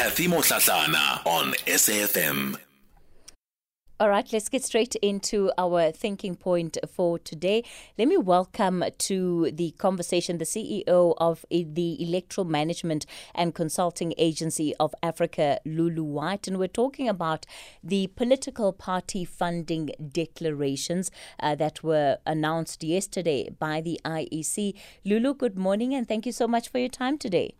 Kathy Mohlahlana on SAFM. All right, let's get straight into our thinking point for today. Let me welcome to the conversation the CEO of the Electoral Management and Consulting Agency of Africa, Lulu White, and we're talking about the political party funding declarations uh, that were announced yesterday by the IEC. Lulu, good morning, and thank you so much for your time today.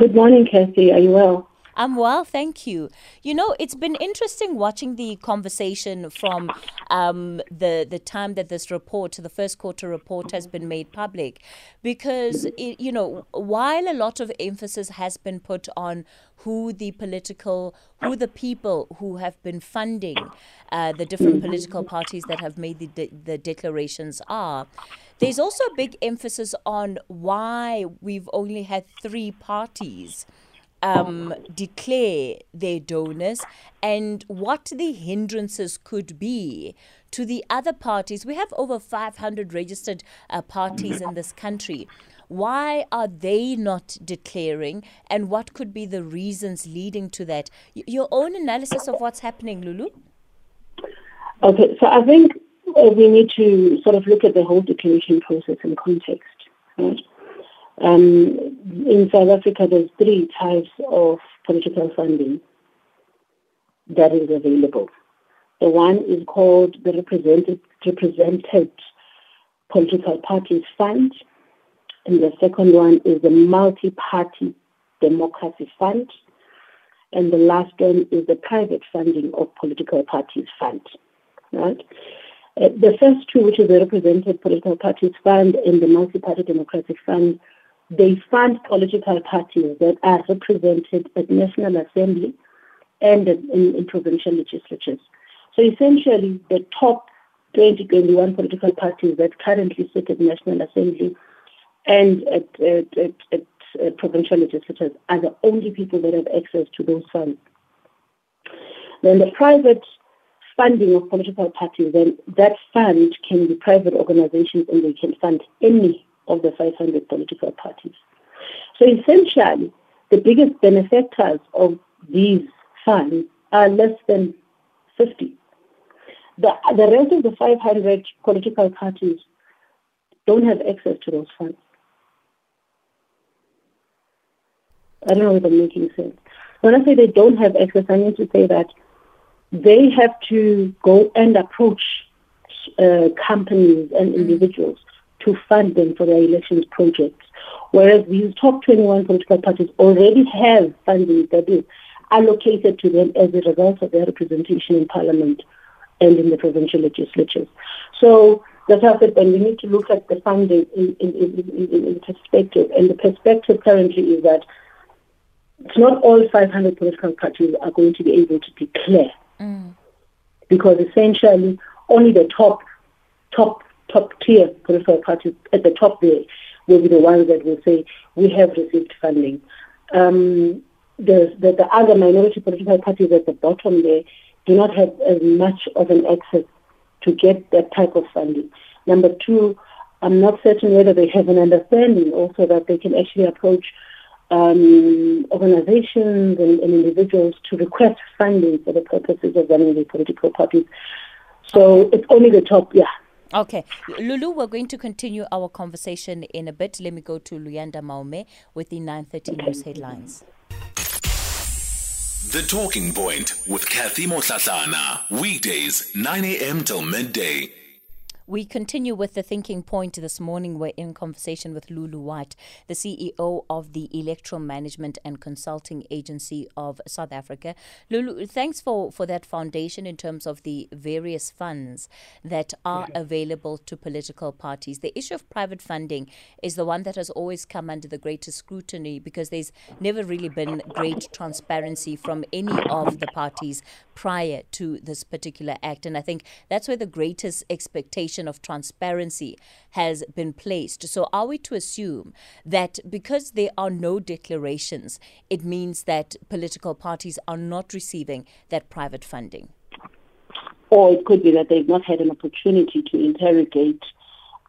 Good morning, Kathy. Are you well? I'm well, thank you. You know, it's been interesting watching the conversation from um, the the time that this report, the first quarter report, has been made public, because it, you know, while a lot of emphasis has been put on who the political, who the people who have been funding uh, the different political parties that have made the de- the declarations are. There's also a big emphasis on why we've only had three parties um, declare their donors and what the hindrances could be to the other parties. We have over 500 registered uh, parties in this country. Why are they not declaring, and what could be the reasons leading to that? Y- your own analysis of what's happening, Lulu? Okay, so I think uh, we need to sort of look at the whole declaration process in context. Right? Um, in South Africa, there's three types of political funding that is available. The one is called the represented, represented political parties fund, and the second one is the multi-party democracy fund, and the last one is the private funding of political parties fund. Right? Uh, the first two, which is the represented political parties fund and the multi-party democratic fund, they fund political parties that are represented at National Assembly and in, in provincial legislatures. So essentially, the top 2021 political parties that currently sit at National Assembly and at, at, at, at provincial legislatures are the only people that have access to those funds. Then the private funding of political parties, then that fund can be private organizations and they can fund any of the 500 political parties. So essentially, the biggest benefactors of these funds are less than 50. The, the rest of the 500 political parties don't have access to those funds. I don't know if I'm making sense. When I say they don't have access, I mean to say that they have to go and approach uh, companies and individuals to fund them for their elections projects. Whereas these top 21 political parties already have funding that is allocated to them as a result of their representation in parliament and in the provincial legislatures. So that's how I said, we need to look at the funding in, in, in, in, perspective. And the perspective currently is that it's not all 500 political parties are going to be able to declare. Mm. Because essentially, only the top top top tier political parties at the top there will be the ones that will say we have received funding. Um, the, the, the other minority political parties at the bottom there do not have as much of an access to get that type of funding. Number two, I'm not certain whether they have an understanding also that they can actually approach um, organizations and, and, individuals to request funding for the purposes of running their political parties. So it's only the top, yeah, Okay. Lulu, we're going to continue our conversation in a bit. Let me go to Luyanda Maume with the 9.30 news headlines. The Talking Point with Kathy Mohlahlana. Weekdays, 9 a.m. till midday. We continue with the thinking point this morning. We're in conversation with Lulu White, the CEO of the Electoral Management and Consulting Agency of South Africa. Lulu, thanks for, for that foundation in terms of the various funds that are available to political parties. The issue of private funding is the one that has always come under the greatest scrutiny because there's never really been great transparency from any of the parties prior to this particular act. And I think that's where the greatest expectation of transparency has been placed. So, are we to assume that because there are no declarations, it means that political parties are not receiving that private funding? Or it could be that they've not had an opportunity to interrogate,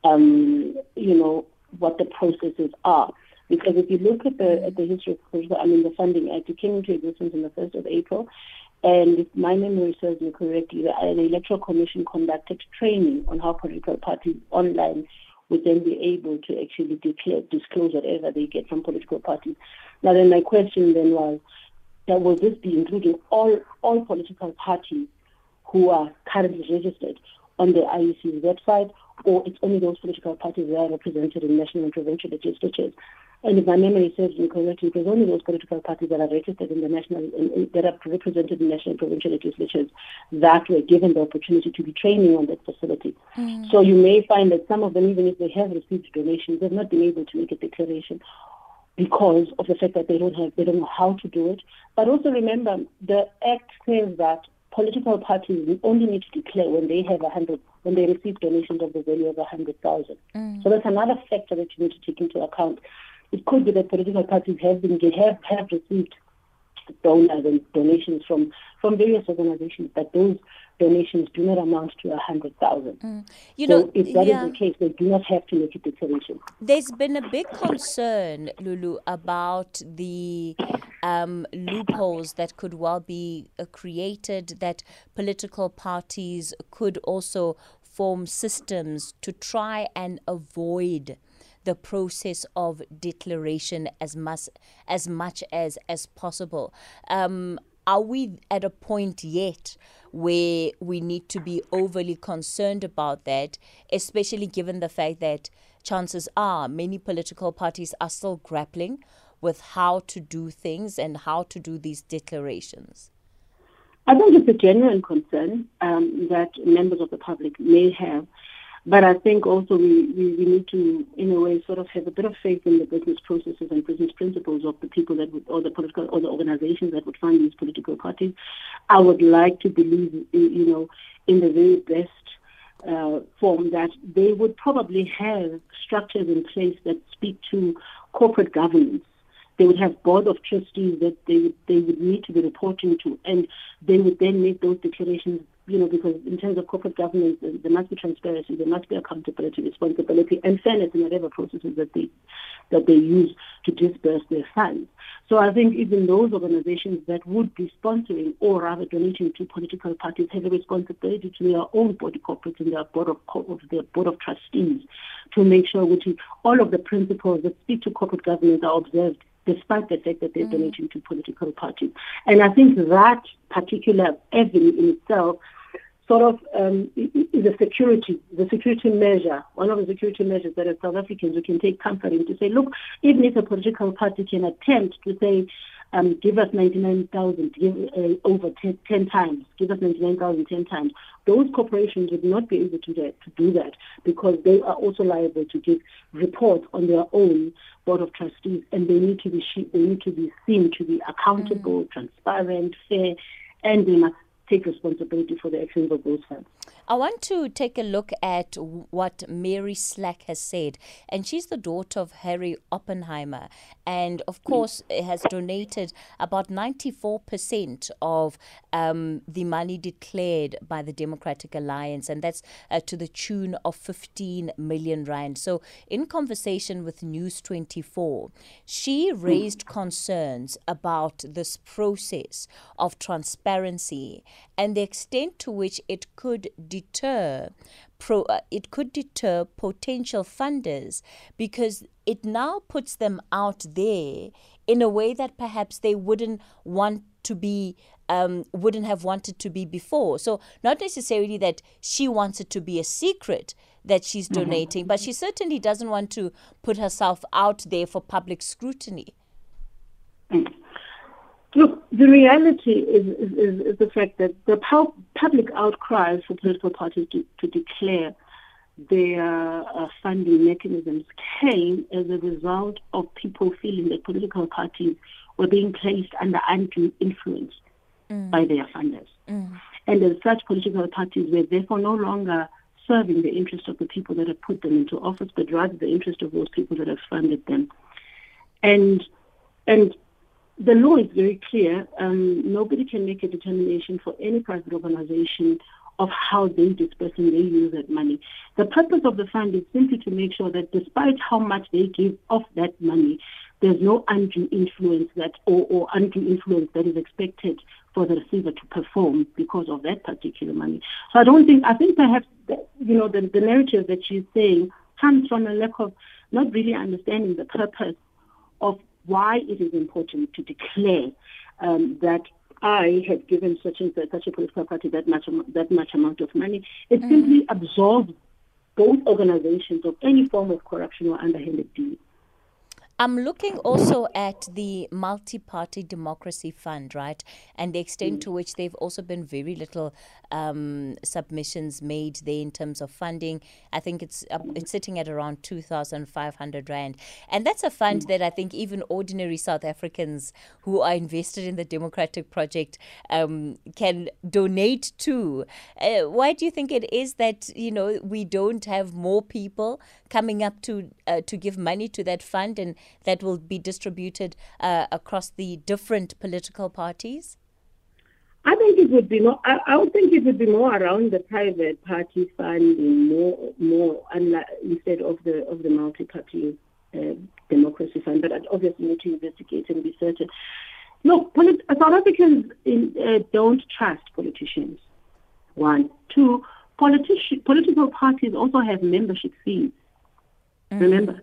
um, you know, what the processes are. Because if you look at the at the history of I mean the Funding Act, it came into existence on the first of April, and if my memory serves me correctly, the, uh, the Electoral Commission conducted training on how political parties online would then be able to actually declare disclose whatever they get from political parties. Now then, my question then was, that will this be including all all political parties who are currently registered on the IEC's website, or it's only those political parties that are represented in national and provincial legislatures. And if my memory serves me correctly, it was only those political parties that are registered in the national, in, that are represented in national and provincial legislatures that were given the opportunity to be training on that facility. Mm. So you may find that some of them, even if they have received donations, they've not been able to make a declaration because of the fact that they don't have, they don't know how to do it. But also remember, the Act says that political parties only need to declare when they have a hundred when they receive donations of the value of a hundred thousand. Mm. So that's another factor that you need to take into account. It could be that political parties have been have have received donors and donations from from various organizations, but those donations do not amount to a hundred thousand. Mm. You so know, if that yeah. is the case, they do not have to make a declaration. There's been a big concern, Lulu, about the um, loopholes that could well be uh, created. That political parties could also form systems to try and avoid the process of declaration as much as much as as possible. Um, are we at a point yet where we need to be overly concerned about that, especially given the fact that chances are many political parties are still grappling with how to do things and how to do these declarations? I think it's a genuine concern um, that members of the public may have but I think also we, we, we, need to, in a way, sort of have a bit of faith in the business processes and business principles of the people that would, or the political, or the organizations that would fund these political parties. I would like to believe, you know, in the very best uh, form that they would probably have structures in place that speak to corporate governance they would have board of trustees that they they would need to be reporting to, and they would then make those declarations you know, because in terms of corporate governance, there must be transparency, there must be accountability, responsibility, and fairness in whatever processes that they that they use to disburse their funds. So I think even those organizations that would be sponsoring or rather donating to political parties have a responsibility to their own body corporates and their board of, of their board of trustees to make sure which all of the principles that speak to corporate governance are observed despite the fact that they're mm. donating to political parties. And I think that particular avenue in itself sort of um, is a security, the security measure, one of the security measures that as South Africans we can take comfort in to say, look, even if a political party can attempt to say, um, give us 99,000, give uh, over 10, 10, times, give us 99,000 10 times. Those corporations would not be able to, to do that because they are also liable to give reports on their own board of trustees, and they need to be they need to be seen to be accountable, mm. transparent, fair, and they must take responsibility for the actions of those funds. I want to take a look at what Mary Slack has said. And she's the daughter of Harry Oppenheimer. And of course, has donated about 94% of um, the money declared by the Democratic Alliance. And that's uh, to the tune of 15 million Rand. So, in conversation with News 24, she raised concerns about this process of transparency and the extent to which it could deter pro, uh, it could deter potential funders because it now puts them out there in a way that perhaps they wouldn't want to be um, wouldn't have wanted to be before. So not necessarily that she wants it to be a secret that she's mm-hmm. donating, mm-hmm. but she certainly doesn't want to put herself out there for public scrutiny. Mm. Look, the reality is, is, is the fact that the public outcry for political parties to, to declare their uh, funding mechanisms came as a result of people feeling that political parties were being placed under undue influence mm. by their funders. Mm. And as such, political parties were therefore no longer serving the interest of the people that have put them into office, but rather the interest of those people that have funded them. And and the law is very clear. Um, nobody can make a determination for any private organization of how they disperse and they use that money. The purpose of the fund is simply to make sure that despite how much they give of that money, there's no undue influence that or, or undue influence that is expected for the receiver to perform because of that particular money. So I don't think I think perhaps that, you know the, the narrative that she's saying comes from a lack of not really understanding the purpose of why it is important to declare um, that I have given such and such a political party that much that much amount of money. It mm. simply absolves both organizations of any form of corruption or underhanded dealing. I'm looking also at the multi party democracy fund, right? And the extent to which they've also been very little um, submissions made there in terms of funding. I think it's uh, it's sitting at around 2,500 Rand. And that's a fund that I think even ordinary South Africans who are invested in the democratic project um, can donate to. Uh, why do you think it is that, you know, we don't have more people coming up to uh, to give money to that fund and that will be distributed uh, across the different political parties? I think it would be more. I, I, would think it would be more around the private party funding, more, more unlike, instead of the of the multi-party uh, democracy fund. But I'd obviously need to investigate and be certain. Look, polit- South Africans in, uh, don't trust politicians. One, two, politi- political parties also have membership fees. Mm-hmm. Remember,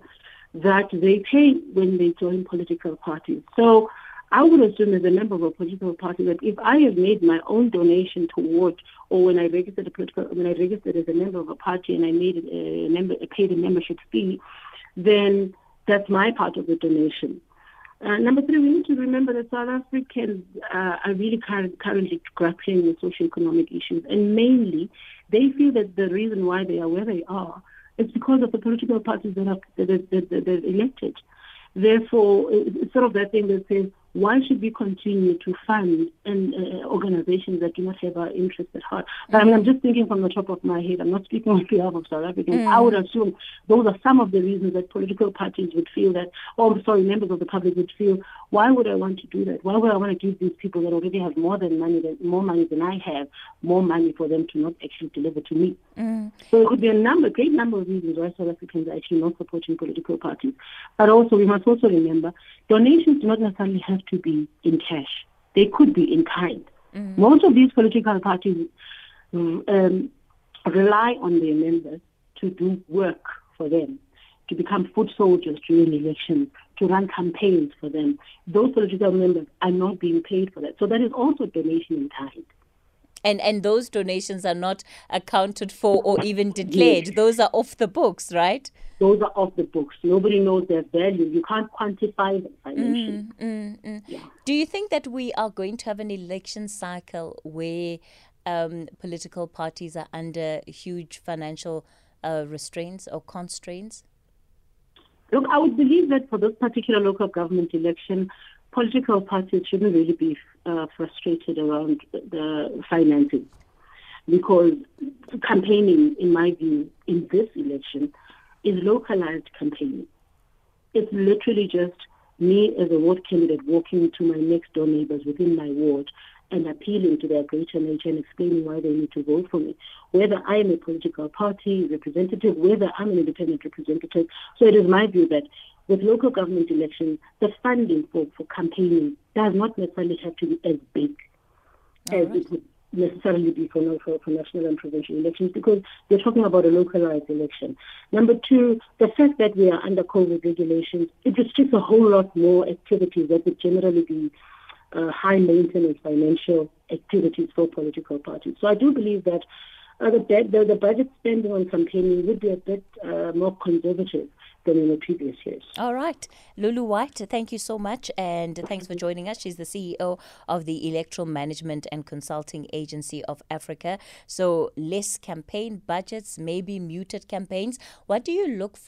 that they pay when they join political parties. So I would assume as a member of a political party that if I have made my own donation toward, or when I registered a political, when I registered as a member of a party and I made a member, paid a membership fee, then that's my part of the donation. Uh, number three, we need to remember that South Africans uh, are really currently grappling with socio-economic issues, and mainly they feel that the reason why they are where they are it's because of the political parties that are that, that, that, that elected. Therefore, it's sort of that thing that says why should we continue to fund and uh, organizations that do not have our interests at heart? But I mean, I'm just thinking from the top of my head. I'm not speaking on behalf of South Africans. Mm. I would assume those are some of the reasons that political parties would feel that, or sorry, members of the public would feel, why would I want to do that? Why would I want to give these people that already have more than money, than, more money than I have, more money for them to not actually deliver to me? Mm. So it could be a number, great number of reasons why South Africans are actually not supporting political parties. But also, we must also remember, donations do not necessarily have to be in cash. They could be in kind. Mm. Most of these political parties um, rely on their members to do work for them, to become foot soldiers during elections, to run campaigns for them. Those political members are not being paid for that. So that is also donation in kind. And and those donations are not accounted for or even declared. Those are off the books, right? Those are off the books. Nobody knows their value. You can't quantify them financially. Mm, mm, mm. Yeah. Do you think that we are going to have an election cycle where um, political parties are under huge financial uh, restraints or constraints? Look, I would believe that for this particular local government election, political parties shouldn't really be uh, frustrated around the financing because campaigning, in my view, in this election is localized campaigning. It's literally just me as a ward candidate walking to my next door neighbors within my ward and appealing to their greater nature and explaining why they need to vote for me. Whether I am a political party representative, whether I'm an independent representative. So it is my view that with local government elections, the funding for, for campaigning does not necessarily have to be as big All as right. it would necessarily be for, for, for national and provincial elections because you're talking about a localized election. Number two, the fact that we are under COVID regulations, it restricts a whole lot more activities that would generally be uh, high maintenance financial activities for political parties. So I do believe that uh, the, the, the budget spending on campaigning would be a bit uh, more conservative than in the previous years. All right. Lulu White, thank you so much. And thanks for joining us. She's the CEO of the Electoral Management and Consulting Agency of Africa. So, less campaign budgets, maybe muted campaigns. What do you look for?